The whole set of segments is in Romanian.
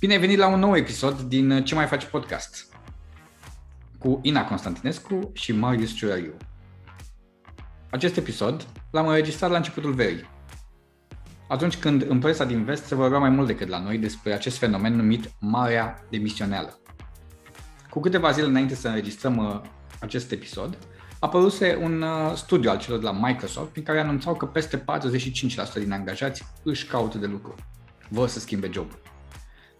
Bine ai venit la un nou episod din Ce mai faci podcast cu Ina Constantinescu și Marius Ciurariu. Acest episod l-am înregistrat la începutul verii, atunci când în presa din vest se vorbea mai mult decât la noi despre acest fenomen numit Marea Demisională. Cu câteva zile înainte să înregistrăm uh, acest episod, apăruse un uh, studiu al celor de la Microsoft prin care anunțau că peste 45% din angajați își caută de lucru. Vor să schimbe jobul.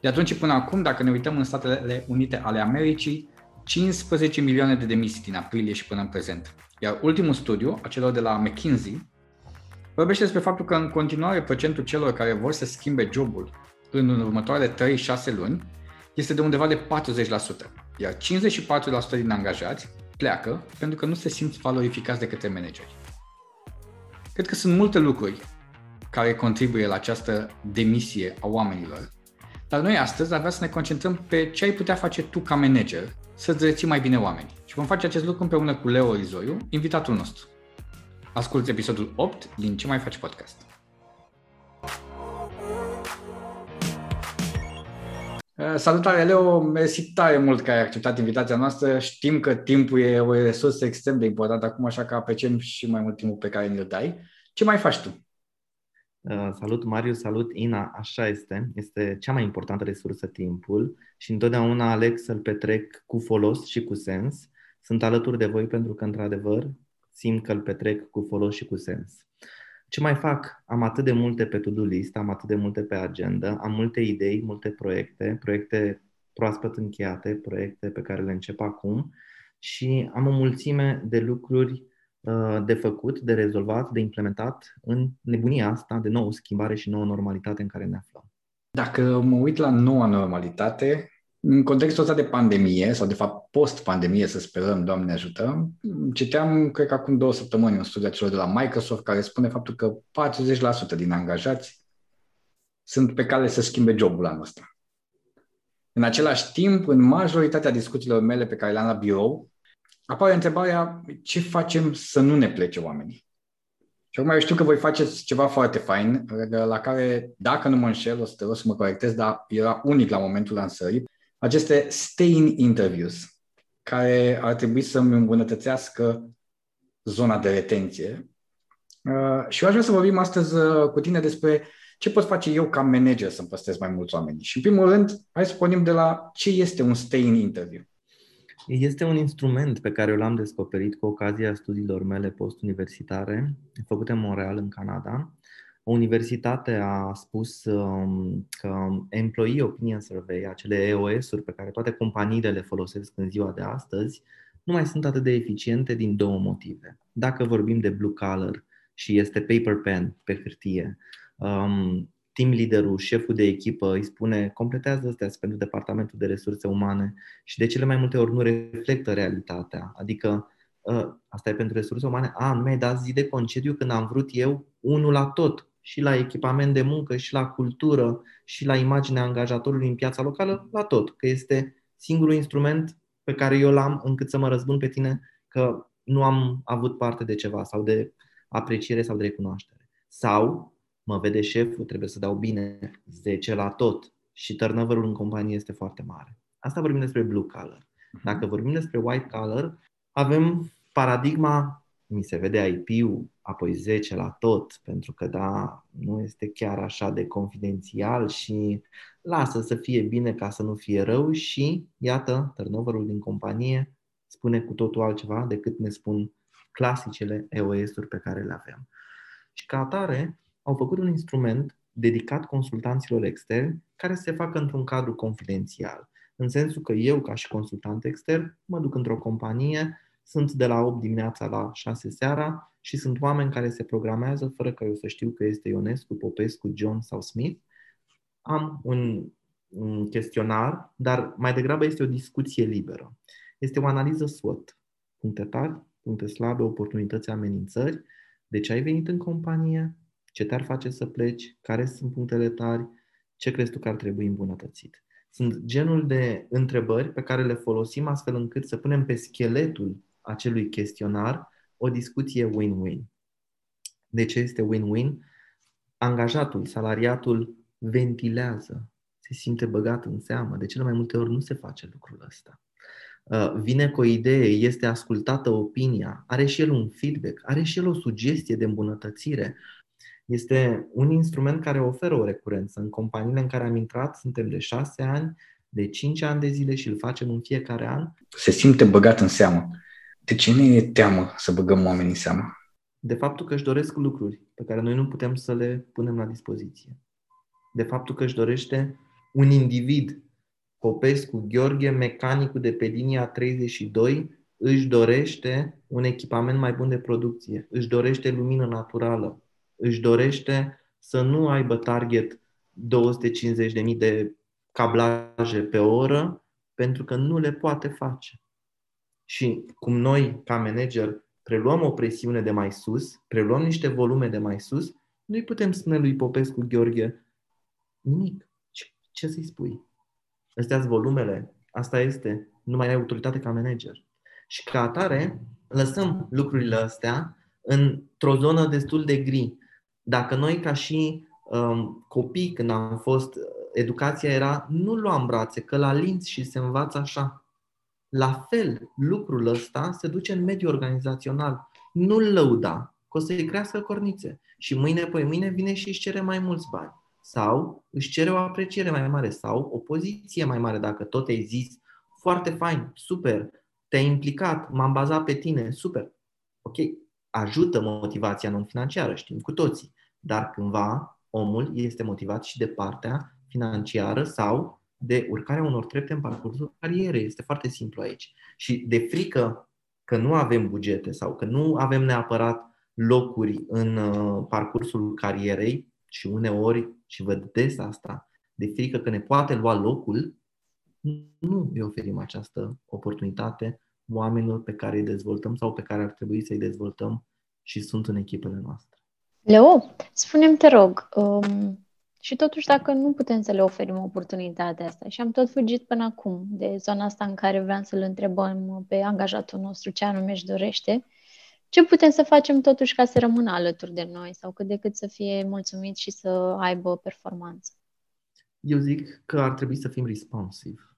De atunci până acum, dacă ne uităm în Statele Unite ale Americii, 15 milioane de demisii din aprilie și până în prezent. Iar ultimul studiu, acelor de la McKinsey, vorbește despre faptul că în continuare procentul celor care vor să schimbe jobul în următoarele 3-6 luni este de undeva de 40%, iar 54% din angajați pleacă pentru că nu se simt valorificați de către manageri. Cred că sunt multe lucruri care contribuie la această demisie a oamenilor dar noi astăzi avea să ne concentrăm pe ce ai putea face tu ca manager să-ți reții mai bine oameni. Și vom face acest lucru împreună cu Leo Izoiu, invitatul nostru. Asculți episodul 8 din Ce mai faci podcast. Uh, salutare, Leo! Mersi tare mult că ai acceptat invitația noastră. Știm că timpul e o resursă extrem de importantă acum, așa că apreciem și mai mult timpul pe care ne-l dai. Ce mai faci tu? Uh, salut Marius, salut Ina, așa este. Este cea mai importantă resursă timpul și întotdeauna aleg să-l petrec cu folos și cu sens. Sunt alături de voi pentru că, într-adevăr, simt că îl petrec cu folos și cu sens. Ce mai fac? Am atât de multe pe to-do list, am atât de multe pe agenda, am multe idei, multe proiecte, proiecte proaspăt încheiate, proiecte pe care le încep acum și am o mulțime de lucruri Uh, de făcut, de rezolvat, de implementat în nebunia asta de nouă schimbare și nouă normalitate în care ne aflăm. Dacă mă uit la noua normalitate, în contextul ăsta de pandemie, sau de fapt post-pandemie, să sperăm, Doamne ajută, citeam, cred că acum două săptămâni, un studiu celor de la Microsoft care spune faptul că 40% din angajați sunt pe cale să schimbe jobul anul ăsta. În același timp, în majoritatea discuțiilor mele pe care le-am la birou, apare întrebarea ce facem să nu ne plece oamenii. Și acum eu știu că voi faceți ceva foarte fain, la care, dacă nu mă înșel, o să te rog să mă corectez, dar era unic la momentul lansării, aceste stay-in interviews, care ar trebui să-mi îmbunătățească zona de retenție. Uh, și eu aș vrea să vorbim astăzi uh, cu tine despre ce pot face eu ca manager să-mi păstrez mai mulți oameni. Și în primul rând, hai să pornim de la ce este un stay-in interview. Este un instrument pe care l-am descoperit cu ocazia studiilor mele postuniversitare, făcute în Montreal, în Canada. O universitate a spus um, că Employee Opinion Survey, acele EOS-uri pe care toate companiile le folosesc în ziua de astăzi, nu mai sunt atât de eficiente din două motive. Dacă vorbim de blue collar și este paper pen pe hârtie, um, team leaderul, șeful de echipă îi spune completează astea pentru departamentul de resurse umane și de cele mai multe ori nu reflectă realitatea. Adică ă, asta e pentru resurse umane, a, nu mi-ai dat zi de concediu când am vrut eu unul la tot și la echipament de muncă și la cultură și la imaginea angajatorului în piața locală, la tot, că este singurul instrument pe care eu l-am încât să mă răzbun pe tine că nu am avut parte de ceva sau de apreciere sau de recunoaștere. Sau mă vede șeful, trebuie să dau bine 10 la tot și turnover în companie este foarte mare. Asta vorbim despre blue collar. Mhm. Dacă vorbim despre white collar, avem paradigma, mi se vede IP-ul, apoi 10 la tot, pentru că da, nu este chiar așa de confidențial și lasă să fie bine ca să nu fie rău și iată, turnoverul din companie spune cu totul altceva decât ne spun clasicele EOS-uri pe care le avem. Și ca atare, au făcut un instrument dedicat consultanților externi care se facă într-un cadru confidențial. În sensul că eu, ca și consultant extern, mă duc într-o companie, sunt de la 8 dimineața la 6 seara și sunt oameni care se programează fără ca eu să știu că este Ionescu, Popescu, John sau Smith. Am un, un chestionar, dar mai degrabă este o discuție liberă. Este o analiză SWOT. Puncte tari, puncte slabe, oportunități, amenințări. De ce ai venit în companie? Ce te-ar face să pleci, care sunt punctele tari, ce crezi tu că ar trebui îmbunătățit. Sunt genul de întrebări pe care le folosim astfel încât să punem pe scheletul acelui chestionar o discuție win-win. De ce este win-win? Angajatul, salariatul ventilează, se simte băgat în seamă. De cele mai multe ori nu se face lucrul ăsta. Uh, vine cu o idee, este ascultată opinia, are și el un feedback, are și el o sugestie de îmbunătățire. Este un instrument care oferă o recurență. În companiile în care am intrat, suntem de șase ani, de cinci ani de zile și îl facem în fiecare an. Se simte băgat în seamă. De ce ne e teamă să băgăm oamenii în seamă? De faptul că își doresc lucruri pe care noi nu putem să le punem la dispoziție. De faptul că își dorește un individ Popescu Gheorghe, mecanicul de pe linia 32, își dorește un echipament mai bun de producție, își dorește lumină naturală, își dorește să nu aibă target 250.000 de cablaje pe oră, pentru că nu le poate face. Și cum noi, ca manager, preluăm o presiune de mai sus, preluăm niște volume de mai sus, nu-i putem spune lui Popescu Gheorghe nimic. Ce, ce să-i spui? Astea volumele, asta este, nu mai ai autoritate ca manager. Și ca atare, lăsăm lucrurile astea într-o zonă destul de gri. Dacă noi, ca și um, copii, când am fost, educația era nu luam brațe, că la linț și se învață așa. La fel, lucrul ăsta se duce în mediul organizațional. Nu-l lăuda, că o să-i crească cornițe. Și mâine, poi mâine vine și își cere mai mulți bani sau își cere o apreciere mai mare sau o poziție mai mare dacă tot ai zis foarte fain, super, te-ai implicat, m-am bazat pe tine, super. Ok, ajută motivația non-financiară, știm cu toții, dar cândva omul este motivat și de partea financiară sau de urcarea unor trepte în parcursul carierei. Este foarte simplu aici. Și de frică că nu avem bugete sau că nu avem neapărat locuri în uh, parcursul carierei, și uneori, și văd des asta, de frică că ne poate lua locul, nu îi oferim această oportunitate oamenilor pe care îi dezvoltăm sau pe care ar trebui să-i dezvoltăm și sunt în echipele noastre. Leo, spunem te rog, um, și totuși dacă nu putem să le oferim oportunitatea asta și am tot fugit până acum de zona asta în care vreau să-l întrebăm pe angajatul nostru ce anume își dorește, ce putem să facem totuși ca să rămână alături de noi sau cât de cât să fie mulțumit și să aibă performanță? Eu zic că ar trebui să fim responsive,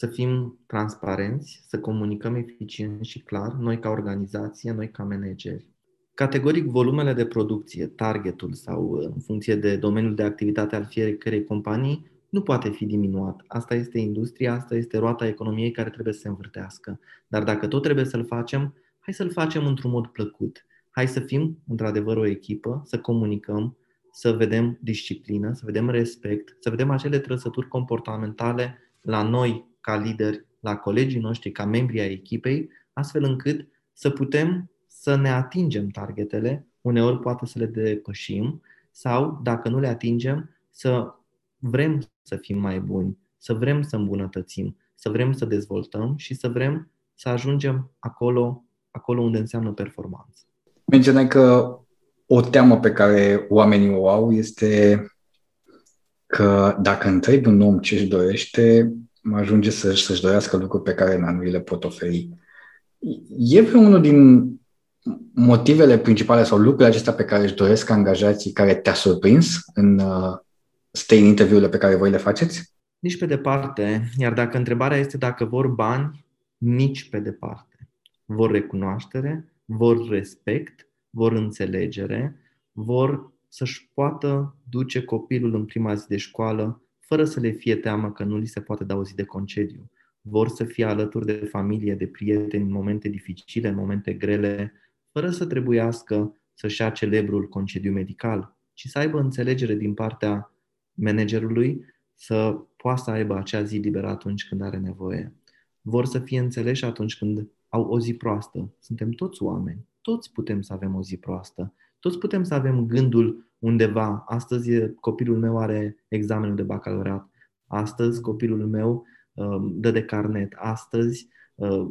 să fim transparenți, să comunicăm eficient și clar, noi ca organizație, noi ca manageri. Categoric, volumele de producție, targetul sau în funcție de domeniul de activitate al fiecărei companii, nu poate fi diminuat. Asta este industria, asta este roata economiei care trebuie să se învârtească. Dar dacă tot trebuie să-l facem, hai să-l facem într-un mod plăcut. Hai să fim, într-adevăr, o echipă, să comunicăm, să vedem disciplină, să vedem respect, să vedem acele trăsături comportamentale la noi ca lideri, la colegii noștri, ca membri ai echipei, astfel încât să putem să ne atingem targetele, uneori poate să le depășim, sau, dacă nu le atingem, să vrem să fim mai buni, să vrem să îmbunătățim, să vrem să dezvoltăm și să vrem să ajungem acolo acolo unde înseamnă performanță. Menționai că o teamă pe care oamenii o au este că dacă întrebi un om ce își dorește, ajunge să, să-și dorească lucruri pe care nu le pot oferi. E unul din motivele principale sau lucrurile acestea pe care își doresc angajații care te-a surprins în uh, stay interviurile pe care voi le faceți? Nici pe departe. Iar dacă întrebarea este dacă vor bani, nici pe departe vor recunoaștere, vor respect, vor înțelegere, vor să-și poată duce copilul în prima zi de școală fără să le fie teamă că nu li se poate da o zi de concediu. Vor să fie alături de familie, de prieteni în momente dificile, în momente grele, fără să trebuiască să-și ia celebrul concediu medical, ci să aibă înțelegere din partea managerului să poată să aibă acea zi liberă atunci când are nevoie. Vor să fie înțeleși atunci când au o zi proastă. Suntem toți oameni. Toți putem să avem o zi proastă. Toți putem să avem gândul undeva. Astăzi copilul meu are examenul de bacalaureat. Astăzi copilul meu uh, dă de carnet. Astăzi uh,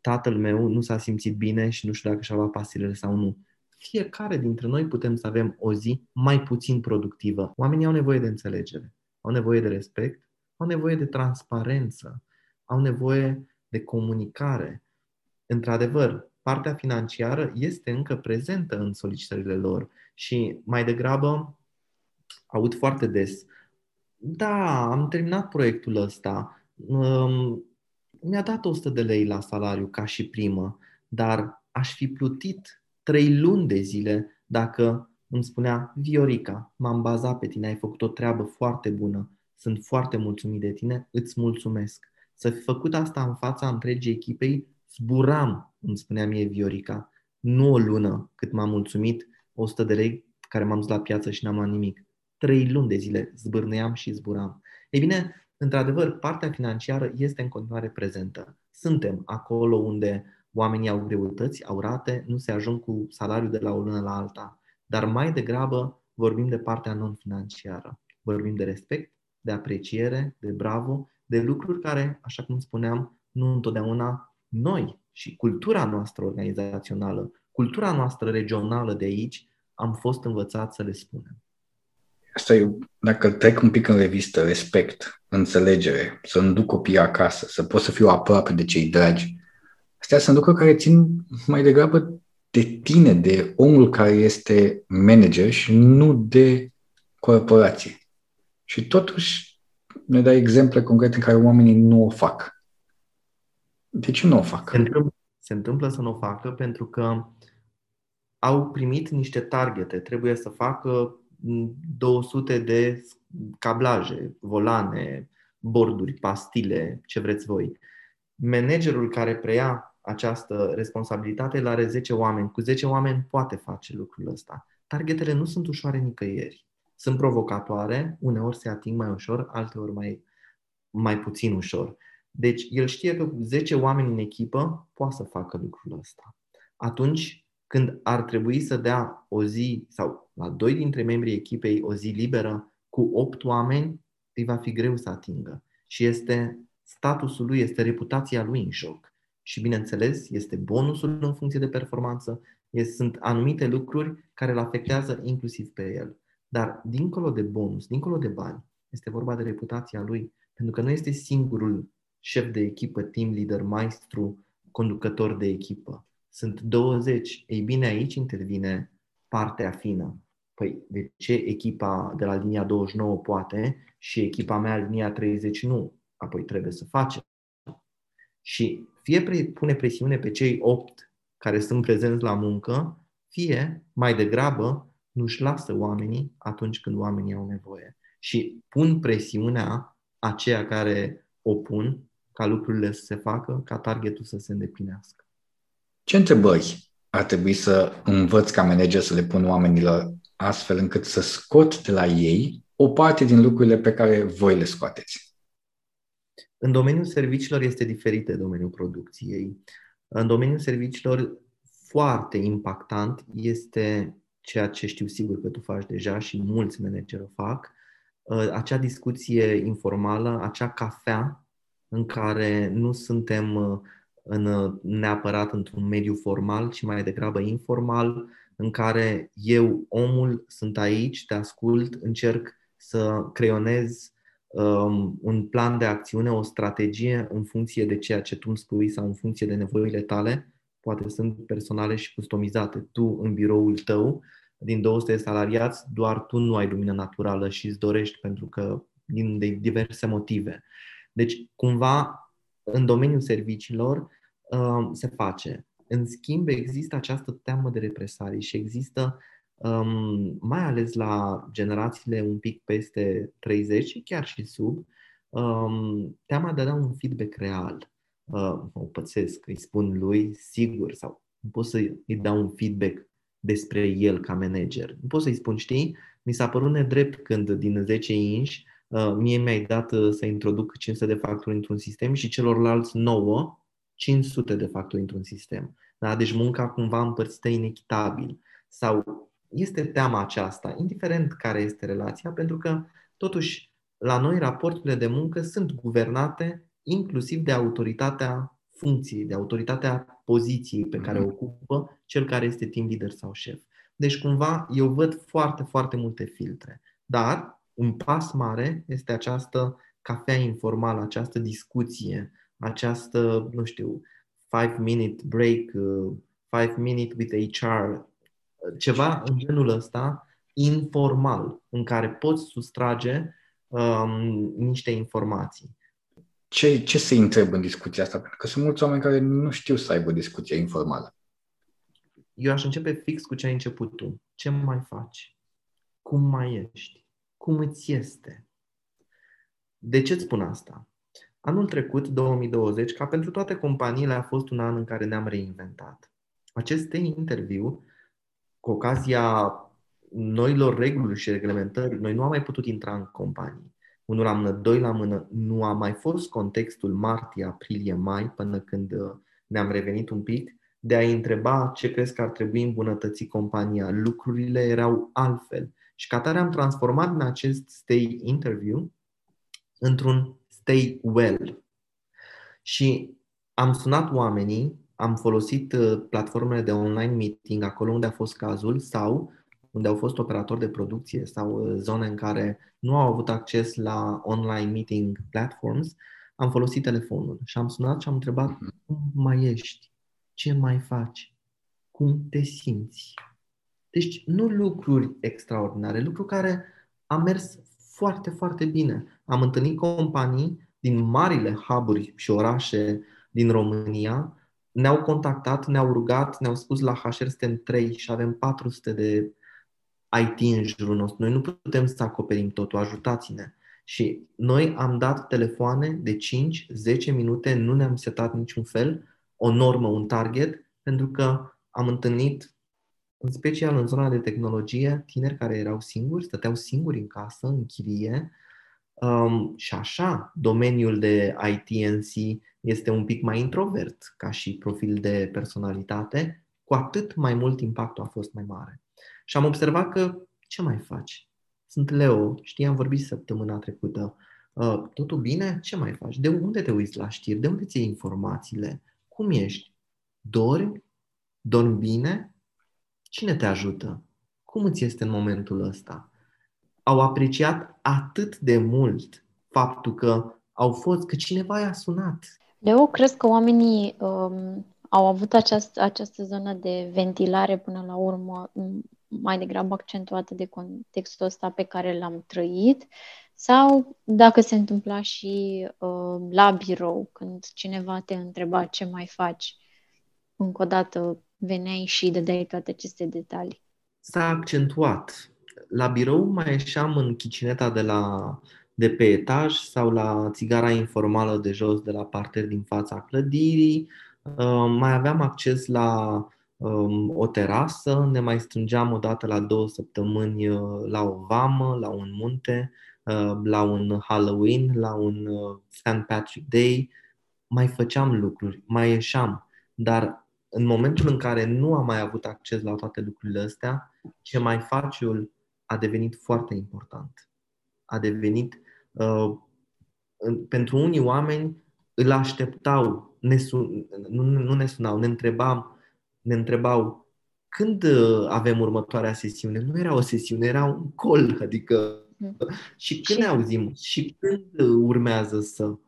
tatăl meu nu s-a simțit bine și nu știu dacă și-a luat pastilele sau nu. Fiecare dintre noi putem să avem o zi mai puțin productivă. Oamenii au nevoie de înțelegere, au nevoie de respect, au nevoie de transparență, au nevoie de comunicare într-adevăr, partea financiară este încă prezentă în solicitările lor și mai degrabă aud foarte des Da, am terminat proiectul ăsta. Um, mi-a dat 100 de lei la salariu ca și primă, dar aș fi plutit trei luni de zile dacă îmi spunea Viorica, m-am bazat pe tine, ai făcut o treabă foarte bună, sunt foarte mulțumit de tine, îți mulțumesc. Să fi făcut asta în fața întregii echipei, zburam, îmi spunea mie Viorica, nu o lună cât m-am mulțumit, 100 de lei care m-am dus la piață și n-am luat nimic. Trei luni de zile zbârneam și zburam. Ei bine, într-adevăr, partea financiară este în continuare prezentă. Suntem acolo unde oamenii au greutăți, au rate, nu se ajung cu salariul de la o lună la alta. Dar mai degrabă vorbim de partea non-financiară. Vorbim de respect, de apreciere, de bravo, de lucruri care, așa cum spuneam, nu întotdeauna noi și cultura noastră organizațională, cultura noastră regională de aici, am fost învățați să le spunem. Asta e, dacă trec un pic în revistă, respect, înțelegere, să nu duc copiii acasă, să pot să fiu aproape de cei dragi. Astea sunt lucruri care țin mai degrabă de tine, de omul care este manager și nu de corporație. Și totuși ne dai exemple concrete în care oamenii nu o fac. De ce nu o fac? Se întâmplă, se întâmplă să nu o facă pentru că au primit niște targete. Trebuie să facă 200 de cablaje, volane, borduri, pastile, ce vreți voi. Managerul care preia această responsabilitate la are 10 oameni. Cu 10 oameni poate face lucrul ăsta. Targetele nu sunt ușoare nicăieri. Sunt provocatoare, uneori se ating mai ușor, alteori mai, mai puțin ușor. Deci el știe că cu 10 oameni în echipă poate să facă lucrul ăsta. Atunci când ar trebui să dea o zi sau la doi dintre membrii echipei o zi liberă cu 8 oameni, îi va fi greu să atingă. Și este statusul lui, este reputația lui în joc. Și bineînțeles, este bonusul în funcție de performanță, sunt anumite lucruri care îl afectează inclusiv pe el. Dar dincolo de bonus, dincolo de bani, este vorba de reputația lui, pentru că nu este singurul șef de echipă, team leader, maestru, conducător de echipă. Sunt 20. Ei bine, aici intervine partea fină. Păi, de ce echipa de la linia 29 poate și echipa mea linia 30 nu? Apoi trebuie să facem. Și fie pune presiune pe cei 8 care sunt prezenți la muncă, fie mai degrabă nu-și lasă oamenii atunci când oamenii au nevoie. Și pun presiunea aceea care o pun ca lucrurile să se facă, ca targetul să se îndeplinească. Ce întrebări ar trebui să învăț ca manager să le pun oamenilor astfel încât să scot de la ei o parte din lucrurile pe care voi le scoateți? În domeniul serviciilor este diferit de domeniul producției. În domeniul serviciilor foarte impactant este ceea ce știu sigur că tu faci deja și mulți manageri o fac, uh, acea discuție informală, acea cafea în care nu suntem uh, în, uh, neapărat într-un mediu formal, ci mai degrabă informal, în care eu, omul, sunt aici, te ascult, încerc să creionez um, un plan de acțiune, o strategie în funcție de ceea ce tu îmi spui sau în funcție de nevoile tale, poate sunt personale și customizate. Tu în biroul tău, din 200 de salariați, doar tu nu ai lumină naturală și îți dorești pentru că din diverse motive. Deci, cumva, în domeniul serviciilor um, se face. În schimb, există această teamă de represalii și există, um, mai ales la generațiile un pic peste 30 și chiar și sub, um, teama de a da un feedback real. Uh, o pățesc, îi spun lui sigur sau nu pot să-i dau un feedback despre el ca manager. Nu pot să-i spun, știi, mi s-a părut nedrept când din 10 inși Uh, mie mi-ai dat uh, să introduc 500 de factori într-un sistem și celorlalți 9, 500 de factori într-un sistem. Da? Deci munca cumva împărțită inechitabil. Sau este teama aceasta, indiferent care este relația, pentru că totuși la noi raporturile de muncă sunt guvernate inclusiv de autoritatea funcției, de autoritatea poziției pe care o mhm. ocupă cel care este team leader sau șef. Deci cumva eu văd foarte, foarte multe filtre. Dar un pas mare este această cafea informală, această discuție, această, nu știu, five minute break, uh, five minute with HR, ceva în genul ăsta informal, în care poți sustrage um, niște informații. Ce, ce se întreb în discuția asta? Pentru că sunt mulți oameni care nu știu să aibă discuție informală. Eu aș începe fix cu ce ai început tu. Ce mai faci? Cum mai ești? Cum îți este? De ce îți spun asta? Anul trecut, 2020, ca pentru toate companiile, a fost un an în care ne-am reinventat. Acest interviu, cu ocazia noilor reguli și reglementări, noi nu am mai putut intra în companii. Unul la mână, doi la mână, nu a mai fost contextul martie, aprilie, mai, până când uh, ne-am revenit un pic, de a întreba ce crezi că ar trebui îmbunătăți compania. Lucrurile erau altfel. Și ca tare am transformat în acest stay interview într-un stay well. Și am sunat oamenii, am folosit uh, platformele de online meeting acolo unde a fost cazul sau unde au fost operatori de producție sau uh, zone în care nu au avut acces la online meeting platforms, am folosit telefonul și am sunat și am întrebat mhm. cum mai ești, ce mai faci, cum te simți. Deci nu lucruri extraordinare, lucruri care am mers foarte, foarte bine. Am întâlnit companii din marile huburi și orașe din România, ne-au contactat, ne-au rugat, ne-au spus la HR suntem 3 și avem 400 de IT în jurul nostru. Noi nu putem să acoperim totul, ajutați-ne. Și noi am dat telefoane de 5-10 minute, nu ne-am setat niciun fel, o normă, un target, pentru că am întâlnit, în special în zona de tehnologie, tineri care erau singuri, stăteau singuri în casă, în chirie, um, și așa, domeniul de ITNC este un pic mai introvert ca și profil de personalitate, cu atât mai mult impactul a fost mai mare. Și am observat că ce mai faci? Sunt Leo, știi, am vorbit săptămâna trecută. Uh, totul bine? Ce mai faci? De unde te uiți la știri? De unde ți iei informațiile? Cum ești? Dormi? Dormi bine? Cine te ajută? Cum îți este în momentul ăsta? Au apreciat atât de mult faptul că au fost, că cineva i-a sunat. Leo, crezi că oamenii um, au avut această, această zonă de ventilare până la urmă mai degrabă accentuată de contextul ăsta pe care l-am trăit sau dacă se întâmpla și uh, la birou, când cineva te întreba ce mai faci, încă o dată veneai și dădeai toate aceste detalii. S-a accentuat. La birou mai ieșeam în chicineta de, la, de pe etaj sau la țigara informală de jos de la parter din fața clădirii. Uh, mai aveam acces la Um, o terasă, ne mai strângeam o dată la două săptămâni uh, la o vamă, la un munte, uh, la un Halloween, la un uh, St. Patrick Day, mai făceam lucruri, mai ieșeam, dar în momentul în care nu am mai avut acces la toate lucrurile astea, ce mai faci eu a devenit foarte important. A devenit, uh, pentru unii oameni, îl așteptau, ne sun, nu, nu ne sunau, ne întrebam ne întrebau când uh, avem următoarea sesiune. Nu era o sesiune, era un call, adică mm. și când și... ne auzim și când uh, urmează să.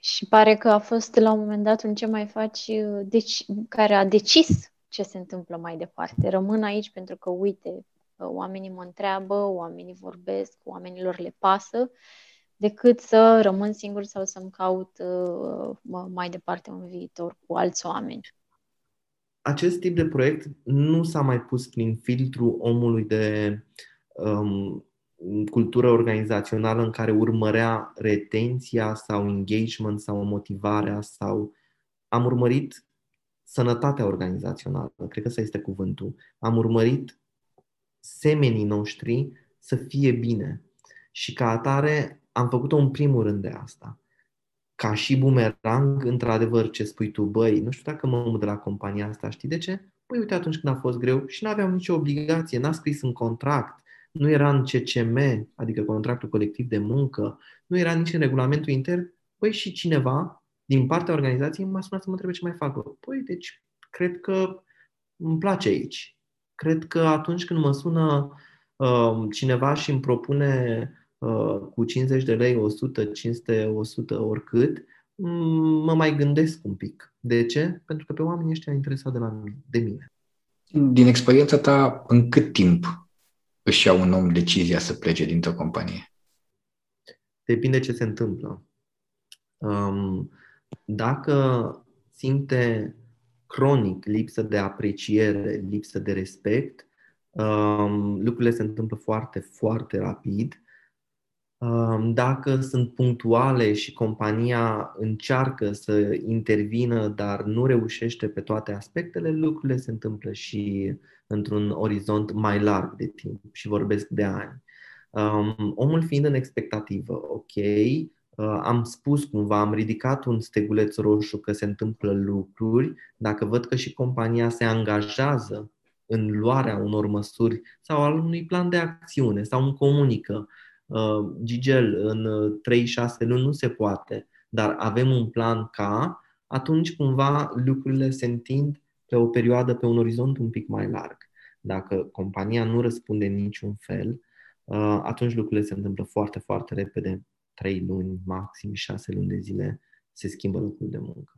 Și pare că a fost la un moment dat un ce mai faci, uh, deci, care a decis ce se întâmplă mai departe. Rămân aici pentru că, uite, oamenii mă întreabă, oamenii vorbesc, oamenilor le pasă, decât să rămân singur sau să-mi caut mai departe un viitor cu alți oameni acest tip de proiect nu s-a mai pus prin filtru omului de um, cultură organizațională în care urmărea retenția sau engagement sau motivarea sau am urmărit sănătatea organizațională, cred că ăsta este cuvântul. Am urmărit semenii noștri să fie bine și ca atare am făcut-o în primul rând de asta ca și bumerang, într-adevăr, ce spui tu, băi, nu știu dacă mă mut de la compania asta, știi de ce? Păi uite atunci când a fost greu și nu aveam nicio obligație, n-a scris în contract, nu era în CCM, adică contractul colectiv de muncă, nu era nici în regulamentul intern, păi și cineva din partea organizației m-a sunat să mă întrebe ce mai fac. Păi, deci, cred că îmi place aici. Cred că atunci când mă sună uh, cineva și îmi propune Uh, cu 50 de lei, 100, 500, 100, oricât, mm, mă mai gândesc un pic. De ce? Pentru că pe oamenii ăștia interesat de, la mine, de mine. Din experiența ta, în cât timp își ia un om decizia să plece dintr-o companie? Depinde ce se întâmplă. Um, dacă simte cronic lipsă de apreciere, lipsă de respect, um, lucrurile se întâmplă foarte, foarte rapid. Um, dacă sunt punctuale și compania încearcă să intervină, dar nu reușește pe toate aspectele, lucrurile se întâmplă și într-un orizont mai larg de timp și vorbesc de ani. Um, omul fiind în expectativă, ok, uh, am spus cumva, am ridicat un steguleț roșu că se întâmplă lucruri, dacă văd că și compania se angajează în luarea unor măsuri sau al unui plan de acțiune sau îmi comunică, uh, Gigel, în 3-6 luni nu se poate, dar avem un plan ca, atunci cumva lucrurile se întind pe o perioadă, pe un orizont un pic mai larg. Dacă compania nu răspunde în niciun fel, uh, atunci lucrurile se întâmplă foarte, foarte repede, 3 luni, maxim 6 luni de zile, se schimbă locul de muncă.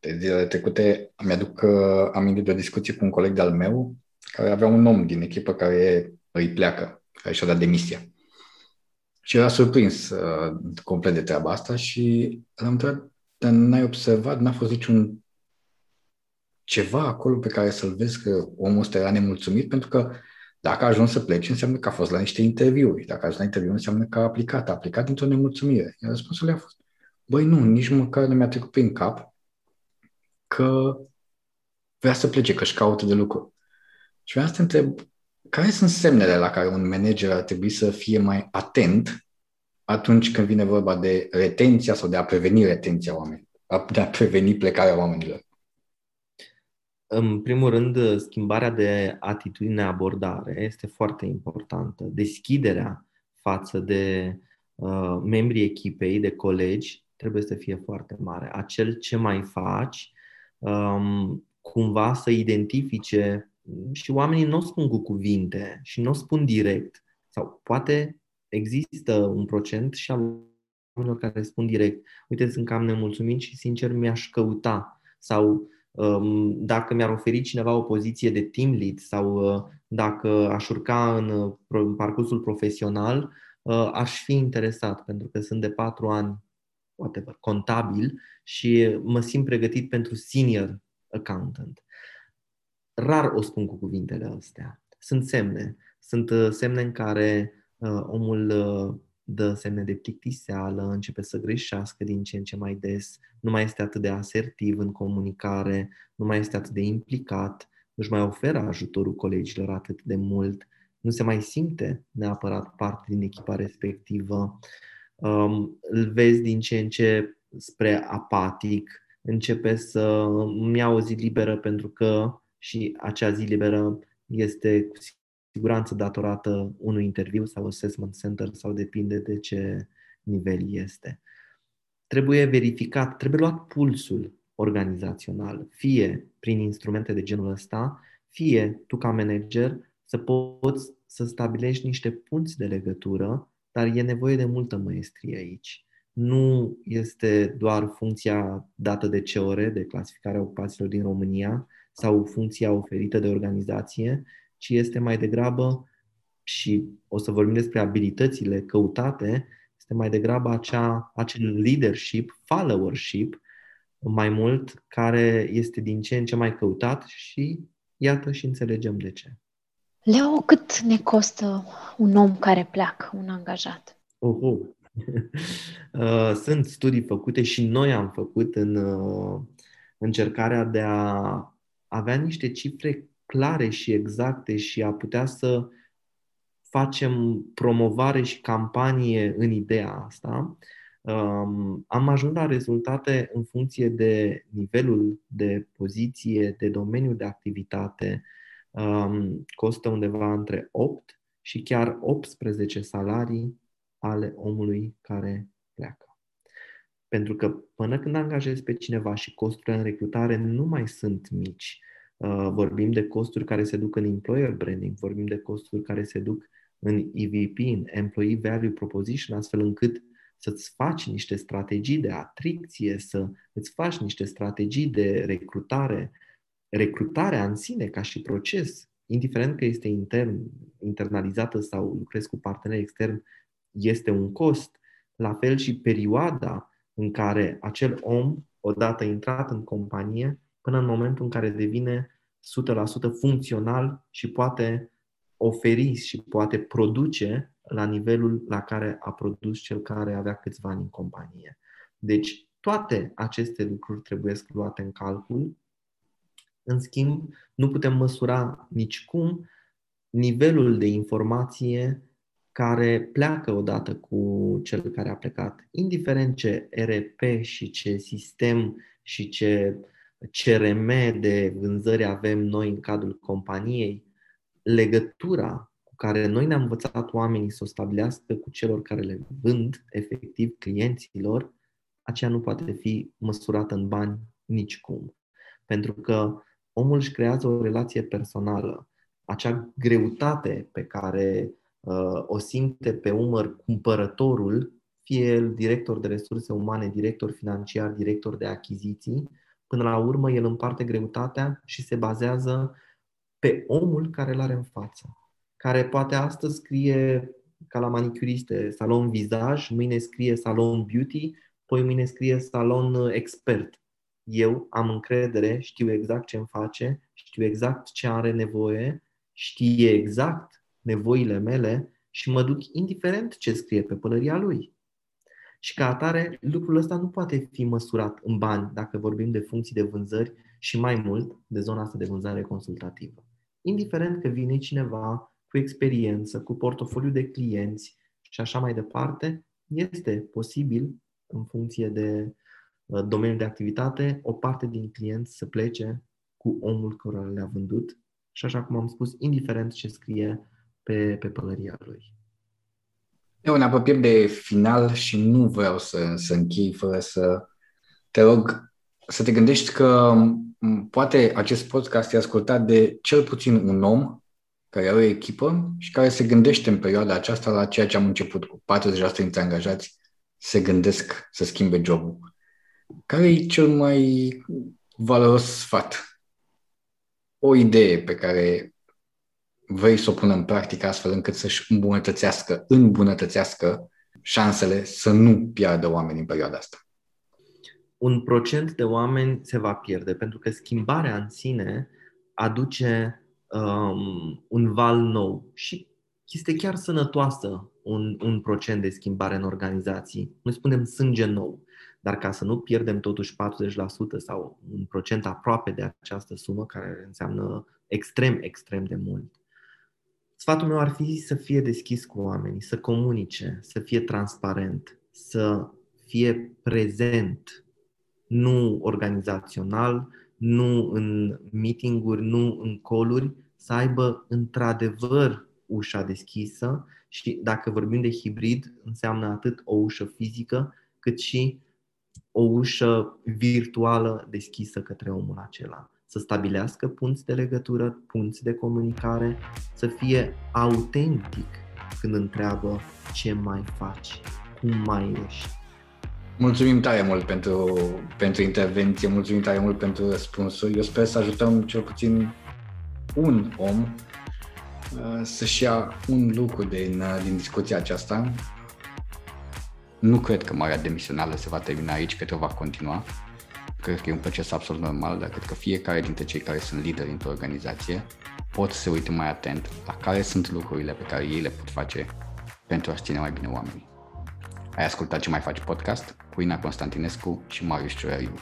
De zilele trecute mi-aduc uh, aminte de o discuție cu un coleg de-al meu care avea un om din echipă care îi pleacă, care și-a dat demisia. Și era surprins uh, complet de treaba asta și l-am întrebat, dar n-ai observat, n-a fost niciun ceva acolo pe care să-l vezi că omul ăsta era nemulțumit, pentru că dacă a ajuns să plece, înseamnă că a fost la niște interviuri. Dacă a ajuns la interviu, înseamnă că a aplicat. A aplicat într-o nemulțumire. Iar răspunsul a fost, băi, nu, nici măcar nu mi-a trecut prin cap că vrea să plece, că își caută de lucru. Și vreau să te întreb, care sunt semnele la care un manager ar trebui să fie mai atent atunci când vine vorba de retenția sau de a preveni retenția oamenilor, de a preveni plecarea oamenilor? În primul rând, schimbarea de atitudine, abordare este foarte importantă. Deschiderea față de uh, membrii echipei, de colegi, trebuie să fie foarte mare. Acel ce mai faci, um, cumva să identifice și oamenii nu o spun cu cuvinte și nu o spun direct. Sau poate există un procent și al oamenilor care spun direct, uite, sunt cam nemulțumit și sincer mi-aș căuta. Sau Um, dacă mi-ar oferi cineva o poziție de team lead sau uh, dacă aș urca în, în parcursul profesional, uh, aș fi interesat pentru că sunt de patru ani whatever, contabil și mă simt pregătit pentru senior accountant. Rar o spun cu cuvintele astea. Sunt semne. Sunt uh, semne în care omul dă semne de plictiseală, începe să greșească din ce în ce mai des, nu mai este atât de asertiv în comunicare, nu mai este atât de implicat, nu-și mai oferă ajutorul colegilor atât de mult, nu se mai simte neapărat parte din echipa respectivă, um, îl vezi din ce în ce spre apatic, începe să îmi ia o zi liberă pentru că și acea zi liberă este cu siguranță datorată unui interviu sau assessment center sau depinde de ce nivel este. Trebuie verificat, trebuie luat pulsul organizațional, fie prin instrumente de genul ăsta, fie tu ca manager să poți să stabilești niște punți de legătură, dar e nevoie de multă măestrie aici. Nu este doar funcția dată de COR, de clasificarea ocupațiilor din România, sau funcția oferită de organizație, ci este mai degrabă și o să vorbim despre abilitățile căutate, este mai degrabă acea, acel leadership, followership, mai mult, care este din ce în ce mai căutat și iată și înțelegem de ce. Leo, cât ne costă un om care pleacă, un angajat? Oh, oh. Sunt studii făcute și noi am făcut în uh, încercarea de a avea niște cifre clare și exacte și a putea să facem promovare și campanie în ideea asta, um, am ajuns la rezultate în funcție de nivelul de poziție, de domeniu de activitate. Um, costă undeva între 8 și chiar 18 salarii ale omului care pleacă. Pentru că până când angajezi pe cineva și costurile în recrutare nu mai sunt mici, Uh, vorbim de costuri care se duc în employer branding, vorbim de costuri care se duc în EVP, în Employee Value Proposition, astfel încât să-ți faci niște strategii de atricție, să îți faci niște strategii de recrutare, recrutarea în sine ca și proces, indiferent că este intern, internalizată sau lucrezi cu parteneri externi, este un cost. la fel și perioada în care acel om, odată intrat în companie, până în momentul în care devine 100% funcțional și poate oferi și poate produce la nivelul la care a produs cel care avea câțiva ani în companie. Deci, toate aceste lucruri trebuie luate în calcul. În schimb, nu putem măsura nicicum nivelul de informație care pleacă odată cu cel care a plecat. Indiferent ce RP și ce sistem și ce CRM de vânzări avem noi în cadrul companiei, legătura cu care noi ne-am învățat oamenii să o stabilească cu celor care le vând, efectiv clienților, aceea nu poate fi măsurată în bani nicicum. Pentru că omul își creează o relație personală. Acea greutate pe care uh, o simte pe umăr cumpărătorul, fie el director de resurse umane, director financiar, director de achiziții, până la urmă el împarte greutatea și se bazează pe omul care îl are în față. Care poate astăzi scrie ca la manicuriste salon visaj, mâine scrie salon beauty, poi mâine scrie salon uh, expert. Eu am încredere, știu exact ce îmi face, știu exact ce are nevoie, știe exact nevoile mele și mă duc indiferent ce scrie pe pălăria lui. Și ca atare, lucrul ăsta nu poate fi măsurat în bani dacă vorbim de funcții de vânzări și mai mult de zona asta de vânzare consultativă. Indiferent că vine cineva cu experiență, cu portofoliu de clienți și așa mai departe, este posibil în funcție de uh, domeniul de activitate, o parte din clienți să plece cu omul care le-a vândut și așa cum am spus, indiferent ce scrie pe, pe pălăria lui. Eu ne apropiem de final și nu vreau să, să închei fără să te rog să te gândești că poate acest podcast e ascultat de cel puțin un om care are o echipă și care se gândește în perioada aceasta la ceea ce am început cu 40% dintre angajați se gândesc să schimbe jobul. Care e cel mai valoros sfat? O idee pe care vrei să o pună în practică astfel încât să-și îmbunătățească, îmbunătățească șansele să nu piardă oameni în perioada asta? Un procent de oameni se va pierde, pentru că schimbarea în sine aduce um, un val nou și este chiar sănătoasă un, un procent de schimbare în organizații. Noi spunem sânge nou, dar ca să nu pierdem totuși 40% sau un procent aproape de această sumă, care înseamnă extrem, extrem de mult, sfatul meu ar fi să fie deschis cu oamenii, să comunice, să fie transparent, să fie prezent, nu organizațional, nu în meetinguri, nu în coluri, să aibă într-adevăr ușa deschisă și dacă vorbim de hibrid, înseamnă atât o ușă fizică, cât și o ușă virtuală deschisă către omul acela. Să stabilească punți de legătură, punți de comunicare, să fie autentic când întreabă ce mai faci, cum mai ești. Mulțumim tare mult pentru, pentru intervenție, mulțumim tare mult pentru răspunsuri. Eu sper să ajutăm cel puțin un om Uh, să-și ia un lucru din, uh, din discuția aceasta. Nu cred că marea demisională se va termina aici, cred că va continua. Cred că e un proces absolut normal, dar cred că fiecare dintre cei care sunt lideri într-o organizație pot să se uite mai atent la care sunt lucrurile pe care ei le pot face pentru a-și ține mai bine oamenii. Ai ascultat ce mai faci podcast cu Ina Constantinescu și Marius Ciorariu.